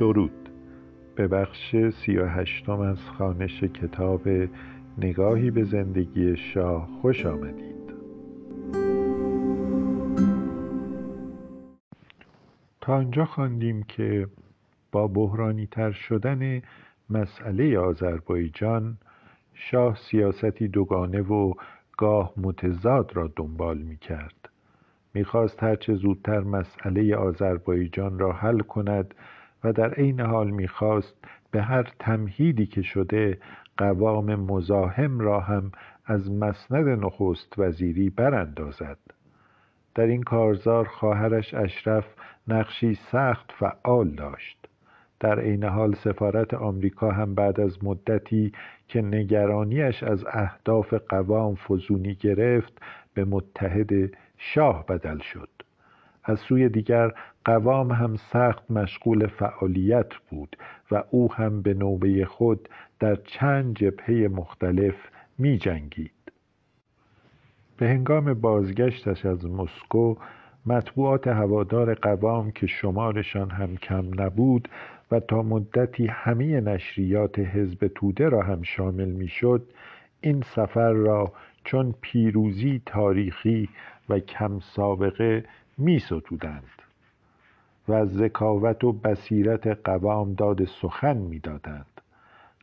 درود. به بخش سی و هشتم از خانش کتاب نگاهی به زندگی شاه خوش آمدید. تا آنجا خواندیم که با بحرانی تر شدن مسئله آذربایجان شاه سیاستی دوگانه و گاه متضاد را دنبال می کرد می‌خواست هرچه زودتر مسئله آذربایجان را حل کند و در عین حال می‌خواست به هر تمهیدی که شده قوام مزاحم را هم از مسند نخست وزیری براندازد. در این کارزار خواهرش اشرف نقشی سخت فعال داشت. در عین حال سفارت آمریکا هم بعد از مدتی که نگرانیش از اهداف قوام فزونی گرفت به متحد شاه بدل شد. از سوی دیگر قوام هم سخت مشغول فعالیت بود و او هم به نوبه خود در چند جبهه مختلف می جنگید. به هنگام بازگشتش از مسکو مطبوعات هوادار قوام که شمارشان هم کم نبود و تا مدتی همه نشریات حزب توده را هم شامل می‌شد این سفر را چون پیروزی تاریخی و کم سابقه می ستودند و ذکاوت و بصیرت قوام داد سخن می‌دادند.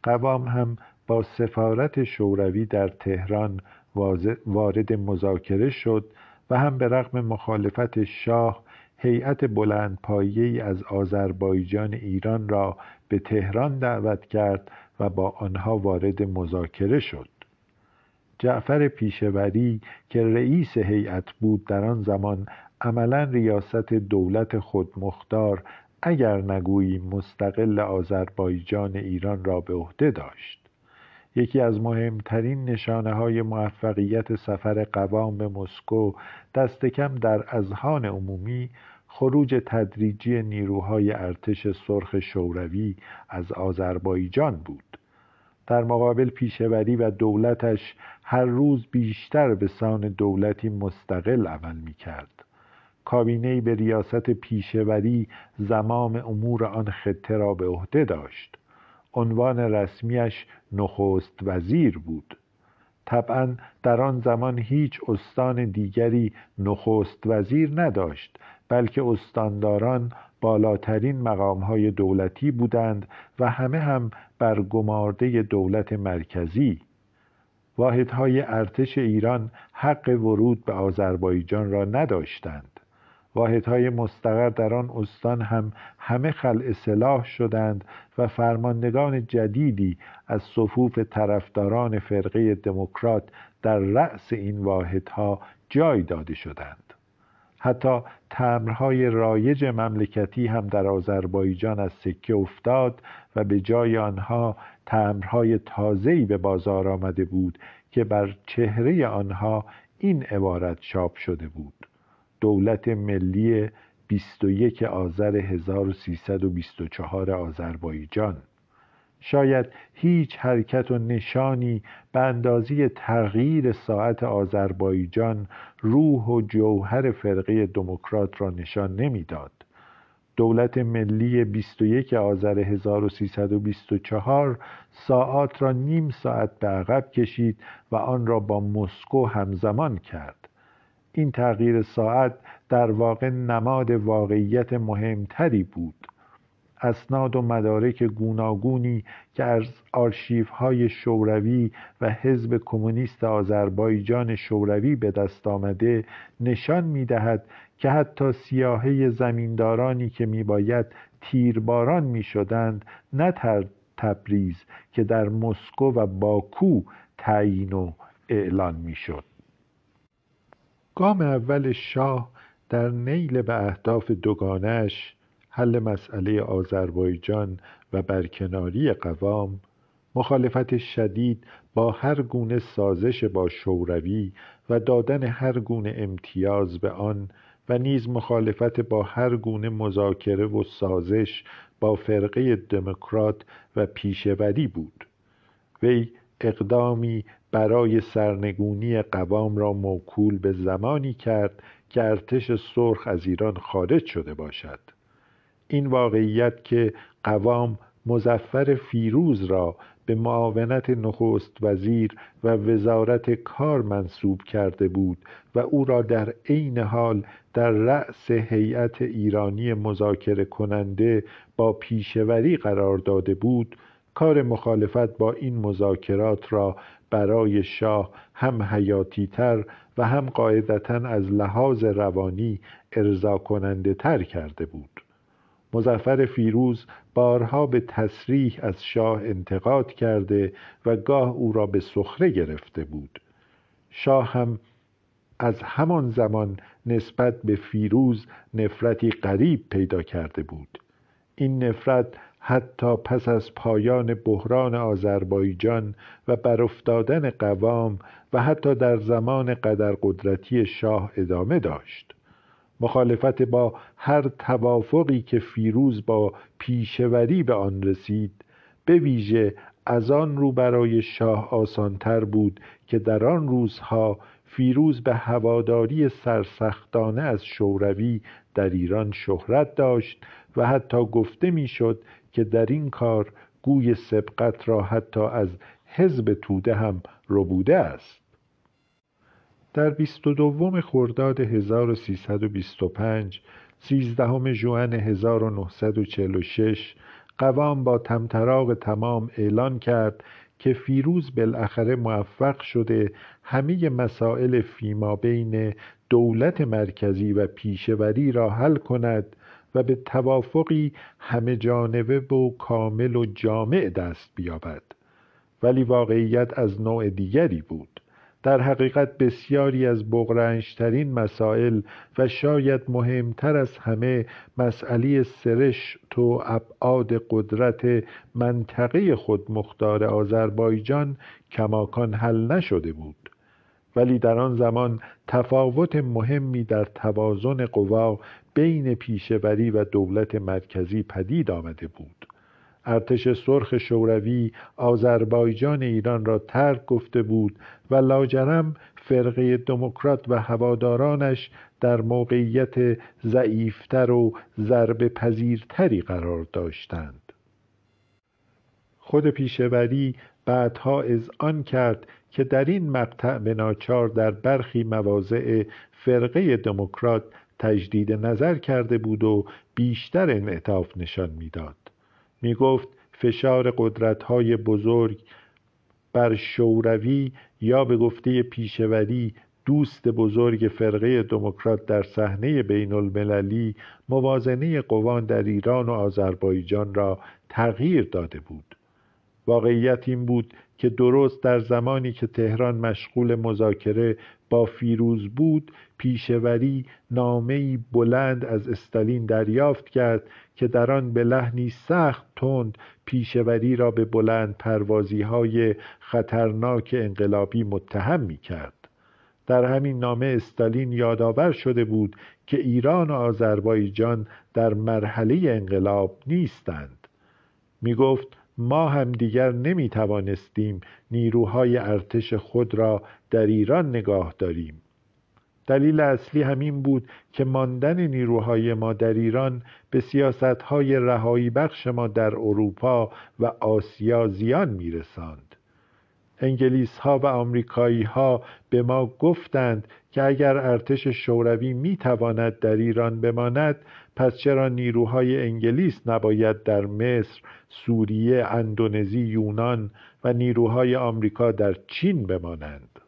قوام هم با سفارت شوروی در تهران وارد مذاکره شد و هم به رغم مخالفت شاه هیئت بلندپایه از آذربایجان ایران را به تهران دعوت کرد و با آنها وارد مذاکره شد. جعفر پیشوری که رئیس هیئت بود در آن زمان عملا ریاست دولت خود مختار اگر نگویی مستقل آذربایجان ایران را به عهده داشت. یکی از مهمترین نشانه های موفقیت سفر قوام به مسکو دست کم در اذهان عمومی خروج تدریجی نیروهای ارتش سرخ شوروی از آذربایجان بود. در مقابل پیشوری و دولتش هر روز بیشتر به سان دولتی مستقل عمل می کرد کابینه به ریاست پیشوری زمام امور آن خطه را به عهده داشت. عنوان رسمیش نخست وزیر بود. طبعا در آن زمان هیچ استان دیگری نخست وزیر نداشت بلکه استانداران بالاترین مقامهای دولتی بودند و همه هم بر گمارده دولت مرکزی. واحدهای ارتش ایران حق ورود به آذربایجان را نداشتند. واحدهای مستقر در آن استان هم همه خلع سلاح شدند و فرماندگان جدیدی از صفوف طرفداران فرقه دموکرات در رأس این واحدها جای داده شدند. حتی تمرهای رایج مملکتی هم در آذربایجان از سکه افتاد و به جای آنها تمرهای تازه‌ای به بازار آمده بود که بر چهره آنها این عبارت چاپ شده بود. دولت ملی 21 آذر 1324 آذربایجان. شاید هیچ حرکت و نشانی به اندازه تغییر ساعت آذربایجان روح و جوهر فرقه دموکرات را نشان نمی‌داد. دولت ملی 21 آذر 1324 ساعت را نیم ساعت به عقب کشید و آن را با مسکو همزمان کرد. این تغییر ساعت در واقع نماد واقعیت مهمتری بود. اسناد و مدارک گوناگونی که از آرشیوهای شوروی و حزب کمونیست آذربایجان شوروی به دست آمده نشان می‌دهد که حتی سیاهه زمیندارانی که میباید تیرباران می‌شدند نه تبریز که در مسکو و باکو تعیین و اعلان می‌شد. گام اول شاه در نیل به اهداف دوگانش حل مسئله آذربایجان و برکناری قوام مخالفت شدید با هر گونه سازش با شوروی و دادن هر گونه امتیاز به آن و نیز مخالفت با هر گونه مذاکره و سازش با فرقه دموکرات و پیشوری بود. وی اقدامی برای سرنگونی قوام را موکول به زمانی کرد که ارتش سرخ از ایران خارج شده باشد. این واقعیت که قوام مزفر فیروز را به معاونت نخست وزیر و وزارت کار منصوب کرده بود و او را در عین حال در رأس هیئت ایرانی مذاکره کننده با پیشوری قرار داده بود کار مخالفت با این مذاکرات را برای شاه هم حیاتی تر و هم قاعدتا از لحاظ روانی ارضا کننده تر کرده بود. مزفر فیروز بارها به تصریح از شاه انتقاد کرده و گاه او را به سخره گرفته بود. شاه هم از همان زمان نسبت به فیروز نفرتی غریب پیدا کرده بود. این نفرت حتی پس از پایان بحران آذربایجان و برافتادن قوام و حتی در زمان قدرقدرتی شاه ادامه داشت. مخالفت با هر توافقی که فیروز با پیشوری به آن رسید به ویژه از آن رو برای شاه آسانتر بود که در آن روزها فیروز به هواداری سرسختانه از شوروی در ایران شهرت داشت و حتی گفته می‌شد که در این کار گوی سبقت را حتی از حزب توده هم ربوده است. در 22 خرداد 1325 13 ژوئن 1946 قوام با تمطراق تمام اعلان کرد که فیروز بالاخره موفق شده همه مسائل فیما بین دولت مرکزی و پیشوری را حل کند و به توافقی همه جانبه و کامل و جامع دست بیابد. ولی واقعیت از نوع دیگری بود. در حقیقت بسیاری از بغرنجترین مسائل و شاید مهمتر از همه مسئله سرشت و ابعاد قدرت منطقه خود مختار آذربایجان کماکان حل نشده بود. ولی در آن زمان تفاوت مهمی در توازن قوا بین پیشوری و دولت مرکزی پدید آمده بود. ارتش سرخ شوروی آذربایجان ایران را ترک گفته بود و لاجرم فرقه دموکرات و هوادارانش در موقعیت ضعیفتر و ضرب پذیرتری قرار داشتند. خود پیشوری بعدها آن کرد که در این مقطع به ناچار در برخی مواضع فرقه دموکرات تجدید نظر کرده بود و بیشتر انعطاف نشان می‌داد. می گفت فشار های بزرگ بر شوروی یا به گفته پیشوری دوست بزرگ فرقه دموکرات در صحنه بین المللی موازنه قوان در ایران و آذربایجان را تغییر داده بود. واقعیت این بود که درست در زمانی که تهران مشغول مذاکره با فیروز بود پیشوری نامهای بلند از استالین دریافت کرد که در آن به لحنی سخت تند پیشوری را به بلند پروازی های خطرناک انقلابی متهم می کرد. در همین نامه استالین یادآور شده بود که ایران و آذربایجان در مرحله انقلاب نیستند می گفت ما هم دیگر نمی توانستیم نیروهای ارتش خود را در ایران نگاه داریم. دلیل اصلی همین بود که ماندن نیروهای ما در ایران به سیاستهای رهایی بخش ما در اروپا و آسیا زیان میرساند. انگلیس ها و آمریکایی ها به ما گفتند که اگر ارتش شوروی می تواند در ایران بماند پس چرا نیروهای انگلیس نباید در مصر، سوریه، اندونزی، یونان و نیروهای آمریکا در چین بمانند؟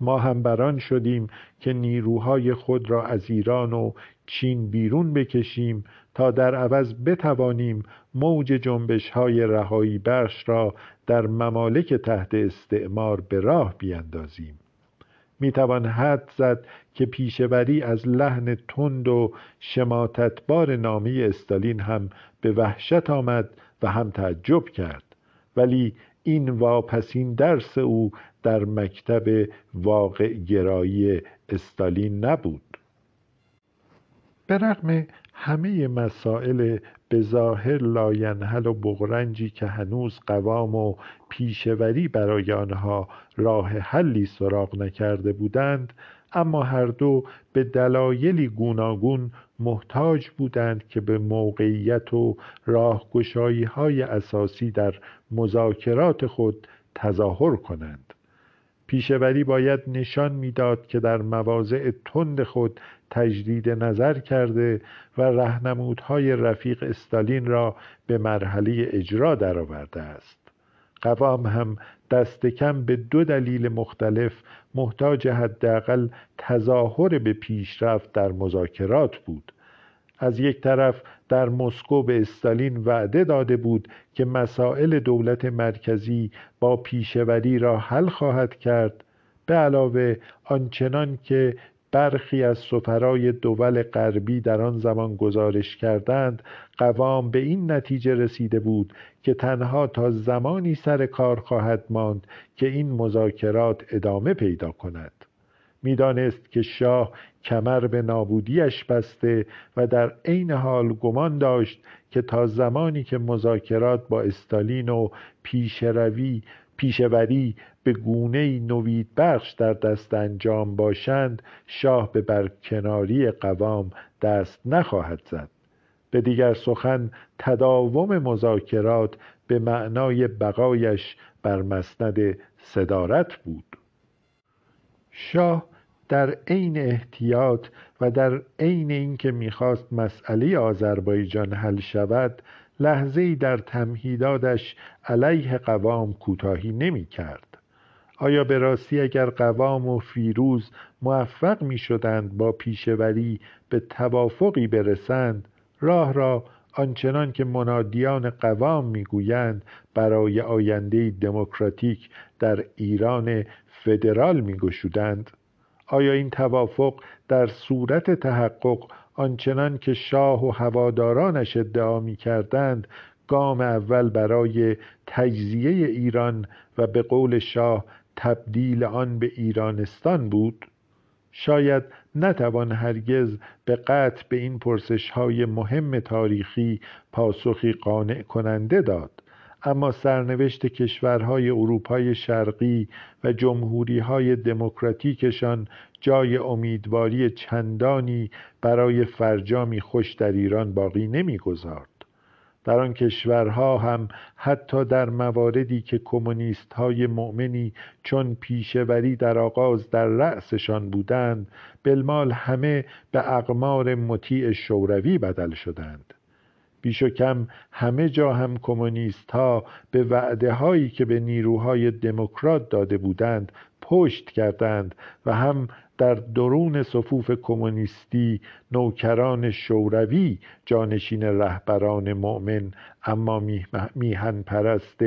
ما هم بران شدیم که نیروهای خود را از ایران و چین بیرون بکشیم تا در عوض بتوانیم موج جنبش های رهایی بخش را در ممالک تحت استعمار به راه بیندازیم می‌توان حد زد که پیشوری از لحن تند و شماتتبار نامی استالین هم به وحشت آمد و هم تعجب کرد. ولی این واپسین درس او در مکتب واقع گرایی استالین نبود. به رغم همه مسائل به ظاهر لاینحل و بغرنجی که هنوز قوام و پیشوری برای آنها راه حلی سراغ نکرده بودند اما هر دو به دلایلی گوناگون محتاج بودند که به موقعیت و راهگشایی های اساسی در مذاکرات خود تظاهر کنند. پیشوری باید نشان می‌داد که در مواضع تند خود تجدید نظر کرده و رهنمودهای رفیق استالین را به مرحله اجرا درآورده است. قوام هم دست کم به دو دلیل مختلف محتاج حداقل تظاهر به پیشرفت در مذاکرات بود. از یک طرف در مسکو به استالین وعده داده بود که مسائل دولت مرکزی با پیشوری را حل خواهد کرد. به علاوه آنچنان که برخی از سفرای دول غربی در آن زمان گزارش کردند قوام به این نتیجه رسیده بود که تنها تا زمانی سر کار خواهد ماند که این مذاکرات ادامه پیدا کند. می‌دانست که شاه کمر به نابودیش بسته و در عین حال گمان داشت که تا زمانی که مذاکرات با استالین و پیشروی پیشوری به گونه نوید بخش در دست انجام باشند شاه به برکناری قوام دست نخواهد زد. به دیگر سخن تداوم مذاکرات به معنای بقایش بر مسند صدارت بود. شاه در عین احتیاط و در عین اینکه می‌خواست مسئله آذربایجان حل شود لحظه ای در تمهیدادش علیه قوام کوتاهی نمی کرد آیا به راستی اگر قوام و فیروز موفق می شدند با پیشوری به توافقی برسند راه را آنچنان که منادیان قوام می‌گویند برای آینده دموکراتیک در ایران فدرال میگشودند؟ آیا این توافق در صورت تحقق آنچنان که شاه و هوادارانش ادعا می کردند گام اول برای تجزیه ایران و به قول شاه تبدیل آن به ایرانستان بود؟ شاید نتوان هرگز به قطع به این پرسش های مهم تاریخی پاسخی قانع کننده داد. اما سرنوشت کشورهای اروپای شرقی و جمهوریهای دموکراتیکشان جای امیدواری چندانی برای فرجامی خوش در ایران باقی نمی‌گذارد. در آن کشورها هم حتی در مواردی که کمونیست های مؤمنی چون پیشوری در آغاز در رأسشان بودند بالمال همه به اقمار مطیع شوروی بدل شدند. بیش و کم همه جا هم کمونیست ها به وعده هایی که به نیروهای دموکرات داده بودند پشت کردند و هم در درون صفوف کمونیستی نوکران شوروی جانشین رهبران مؤمن اما میهن پرست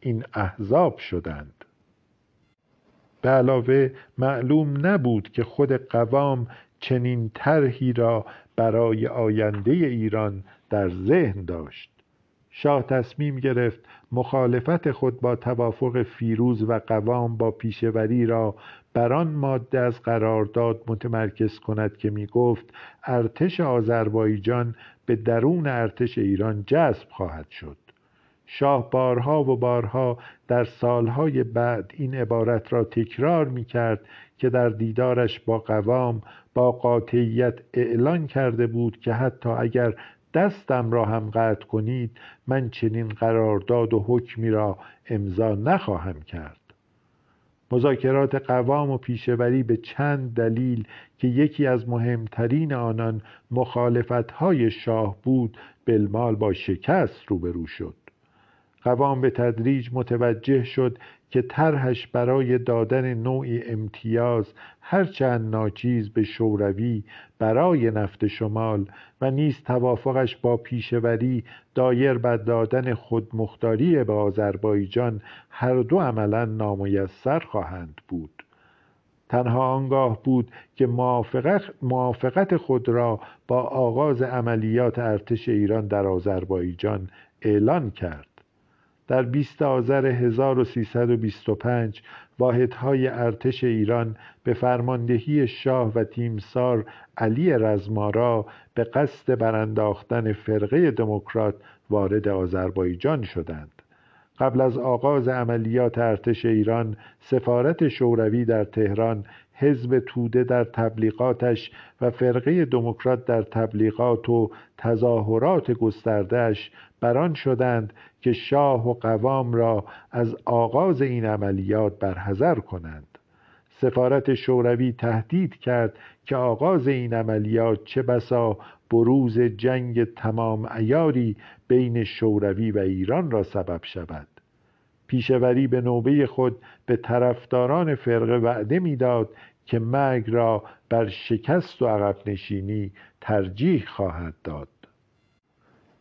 این احزاب شدند. به علاوه معلوم نبود که خود قوام چنین طرحی را برای آینده ایران در ذهن داشت. شاه تصمیم گرفت مخالفت خود با توافق فیروز و قوام با پیشوری را بر آن ماده از قرارداد متمرکز کند که می گفت ارتش آذربایجان به درون ارتش ایران جذب خواهد شد. شاه بارها و بارها در سالهای بعد این عبارت را تکرار می کرد که در دیدارش با قوام با قاطعیت اعلان کرده بود که حتی اگر دستم را هم قطع کنید من چنین قرارداد و حکمی را امضا نخواهم کرد. مذاکرات قوام و پیشوری به چند دلیل که یکی از مهمترین آنان مخالفتهای شاه بود بالمال با شکست روبرو شد. قوام به تدریج متوجه شد که طرحش برای دادن نوعی امتیاز هرچند ناچیز به شوروی برای نفت شمال و نیز توافقش با پیشوری دایر بر دادن خودمختاری به آذربایجان هر دو عملا نامیسر خواهند بود. تنها آنگاه بود که موافقت خود را با آغاز عملیات ارتش ایران در آذربایجان اعلان کرد. در 20 آذر 1325 واحدهای ارتش ایران به فرماندهی شاه و تیمسار علی رزمارا به قصد برانداختن فرقه دموکرات وارد آذربایجان شدند. قبل از آغاز عملیات ارتش ایران سفارت شوروی در تهران حزب توده در تبلیغاتش و فرقه دموکرات در تبلیغات و تظاهرات گستردهش بران شدند که شاه و قوام را از آغاز این عملیات برحذر کنند. سفارت شوروی تهدید کرد که آغاز این عملیات چه بسا بروز جنگ تمام ایاری بین شوروی و ایران را سبب شود. پیشوری به نوبه خود به طرفداران فرقه وعده می‌داد که مرگ را بر شکست و عقب نشینی ترجیح خواهد داد.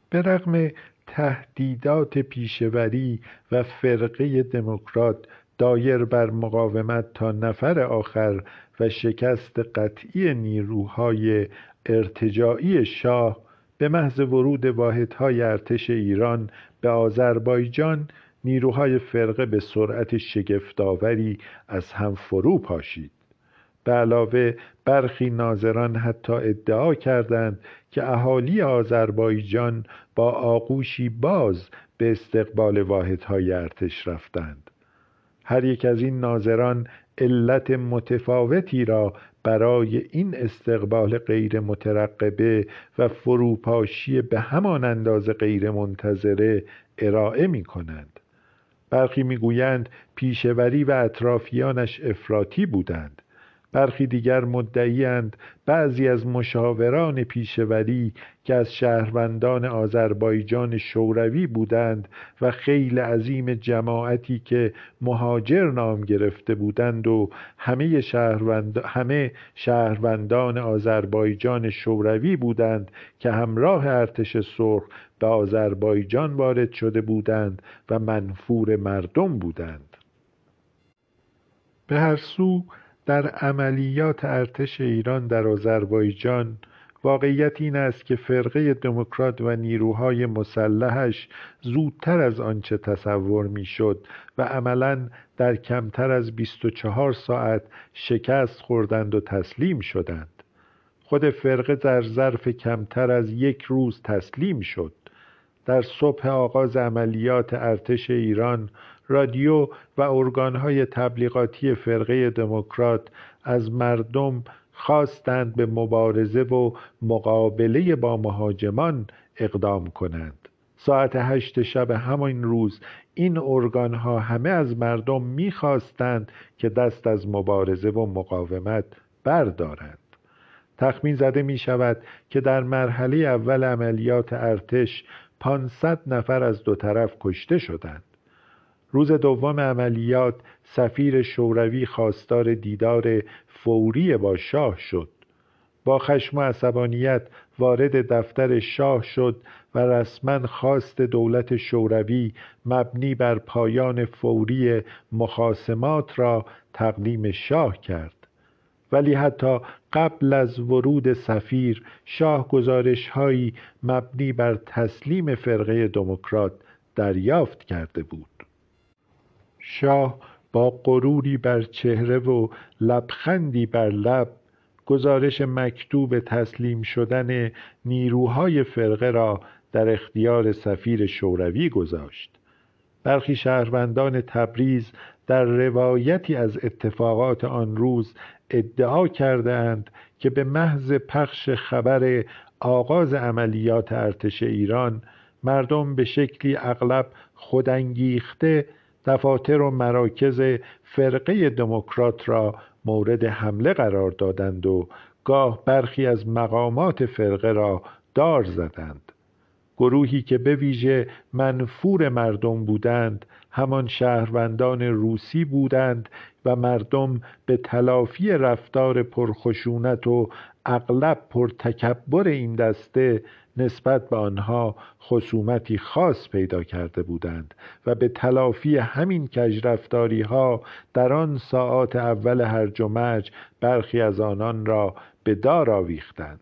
به رغم تهدیدات پیشوری و فرقه دموکرات دایر بر مقاومت تا نفر آخر و شکست قطعی نیروهای ارتجاعی شاه به محض ورود واحدهای ارتش ایران به آذربایجان نیروهای فرقه به سرعت شگفتآوری از هم فرو پاشید. به علاوه برخی ناظران حتی ادعا کردند که اهالی آذربایجان با آغوشی باز به استقبال واحدهای ارتش رفتند. هر یک از این ناظران علت متفاوتی را برای این استقبال غیر مترقبه و فروپاشی به همان اندازه غیر منتظره ارائه می کنند برخی می‌گویند پیشوری و اطرافیانش افراطی بودند. برخی دیگر مدعیند بعضی از مشاوران پیشوری که از شهروندان آذربایجان شوروی بودند و خیل عظیم جماعتی که مهاجر نام گرفته بودند و همه, شهروند... همه شهروندان آذربایجان شوروی بودند که همراه ارتش سرخ به آذربایجان وارد شده بودند و منفور مردم بودند. به هر سو در عملیات ارتش ایران در آذربایجان واقعیت این است که فرقه دموکرات و نیروهای مسلحش زودتر از آنچه تصور می‌شد و عملا در کمتر از 24 ساعت شکست خوردند و تسلیم شدند. خود فرقه در ظرف کمتر از یک روز تسلیم شد. در صبح آغاز عملیات ارتش ایران رادیو و ارگانهای تبلیغاتی فرقه دموکرات از مردم خواستند به مبارزه و مقابله با مهاجمان اقدام کنند. ساعت هشت شب همان روز این ارگانها همه از مردم می‌خواستند که دست از مبارزه و مقاومت بردارند. تخمین زده می شود که در مرحله اول عملیات ارتش 500 نفر از دو طرف کشته شدند. روز دوم عملیات سفیر شوروی خواستار دیدار فوری با شاه شد. با خشم و عصبانیت وارد دفتر شاه شد و رسما خواست دولت شوروی مبنی بر پایان فوری مخاسمات را تقدیم شاه کرد. ولی حتی قبل از ورود سفیر شاه گزارش هایی مبنی بر تسلیم فرقه دموکرات دریافت کرده بود. شاه با غروری بر چهره و لبخندی بر لب گزارش مکتوب تسلیم شدن نیروهای فرقه را در اختیار سفیر شوروی گذاشت. برخی شهروندان تبریز در روایتی از اتفاقات آن روز ادعا کردند که به محض پخش خبر آغاز عملیات ارتش ایران مردم به شکلی اغلب خودانگیخته دفاتر و مراکز فرقه دموکرات را مورد حمله قرار دادند و گاه برخی از مقامات فرقه را دار زدند. گروهی که به ویژه منفور مردم بودند همان شهروندان روسی بودند و مردم به تلافی رفتار پرخشونت و اغلب پرتکبر این دسته نسبت به آنها خصومتی خاص پیدا کرده بودند و به تلافی همین کجرفتاری ها در آن ساعات اول هرج و مرج برخی از آنان را به دار آویختند.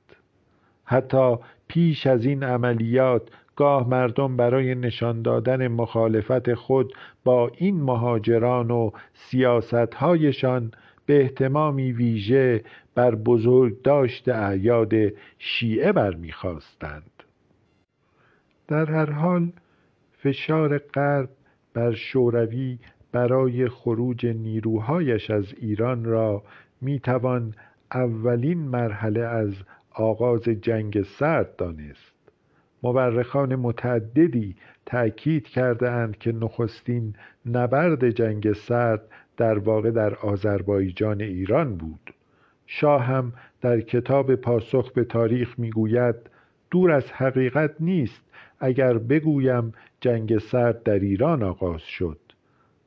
حتی پیش از این عملیات گاه مردم برای نشان دادن مخالفت خود با این مهاجران و سیاستهایشان به احتمامی ویژه بر بزرگداشت اعیاد شیعه برمیخواستند. در هر حال فشار غرب بر شوروی برای خروج نیروهایش از ایران را می‌توان اولین مرحله از آغاز جنگ سرد دانست. مورخان متعددی تأکید کرده اند که نخستین نبرد جنگ سرد در واقع در آذربایجان ایران بود. شاه هم در کتاب پاسخ به تاریخ می‌گوید دور از حقیقت نیست اگر بگویم جنگ سرد در ایران آغاز شد.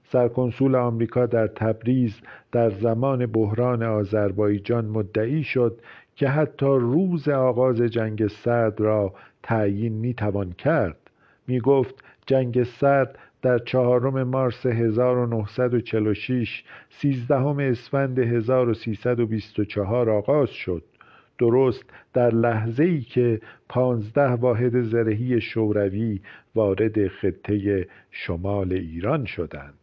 سرکنسول آمریکا در تبریز در زمان بحران آذربایجان مدعی شد که حتی روز آغاز جنگ سرد را تعیین می‌توان کرد. می گفت جنگ سرد در چهارم مارس 1946 سیزدهم اسفند 1324 آغاز شد. درست در لحظه ای که پانزده واحد زرهی شوروی وارد خطه شمال ایران شدند.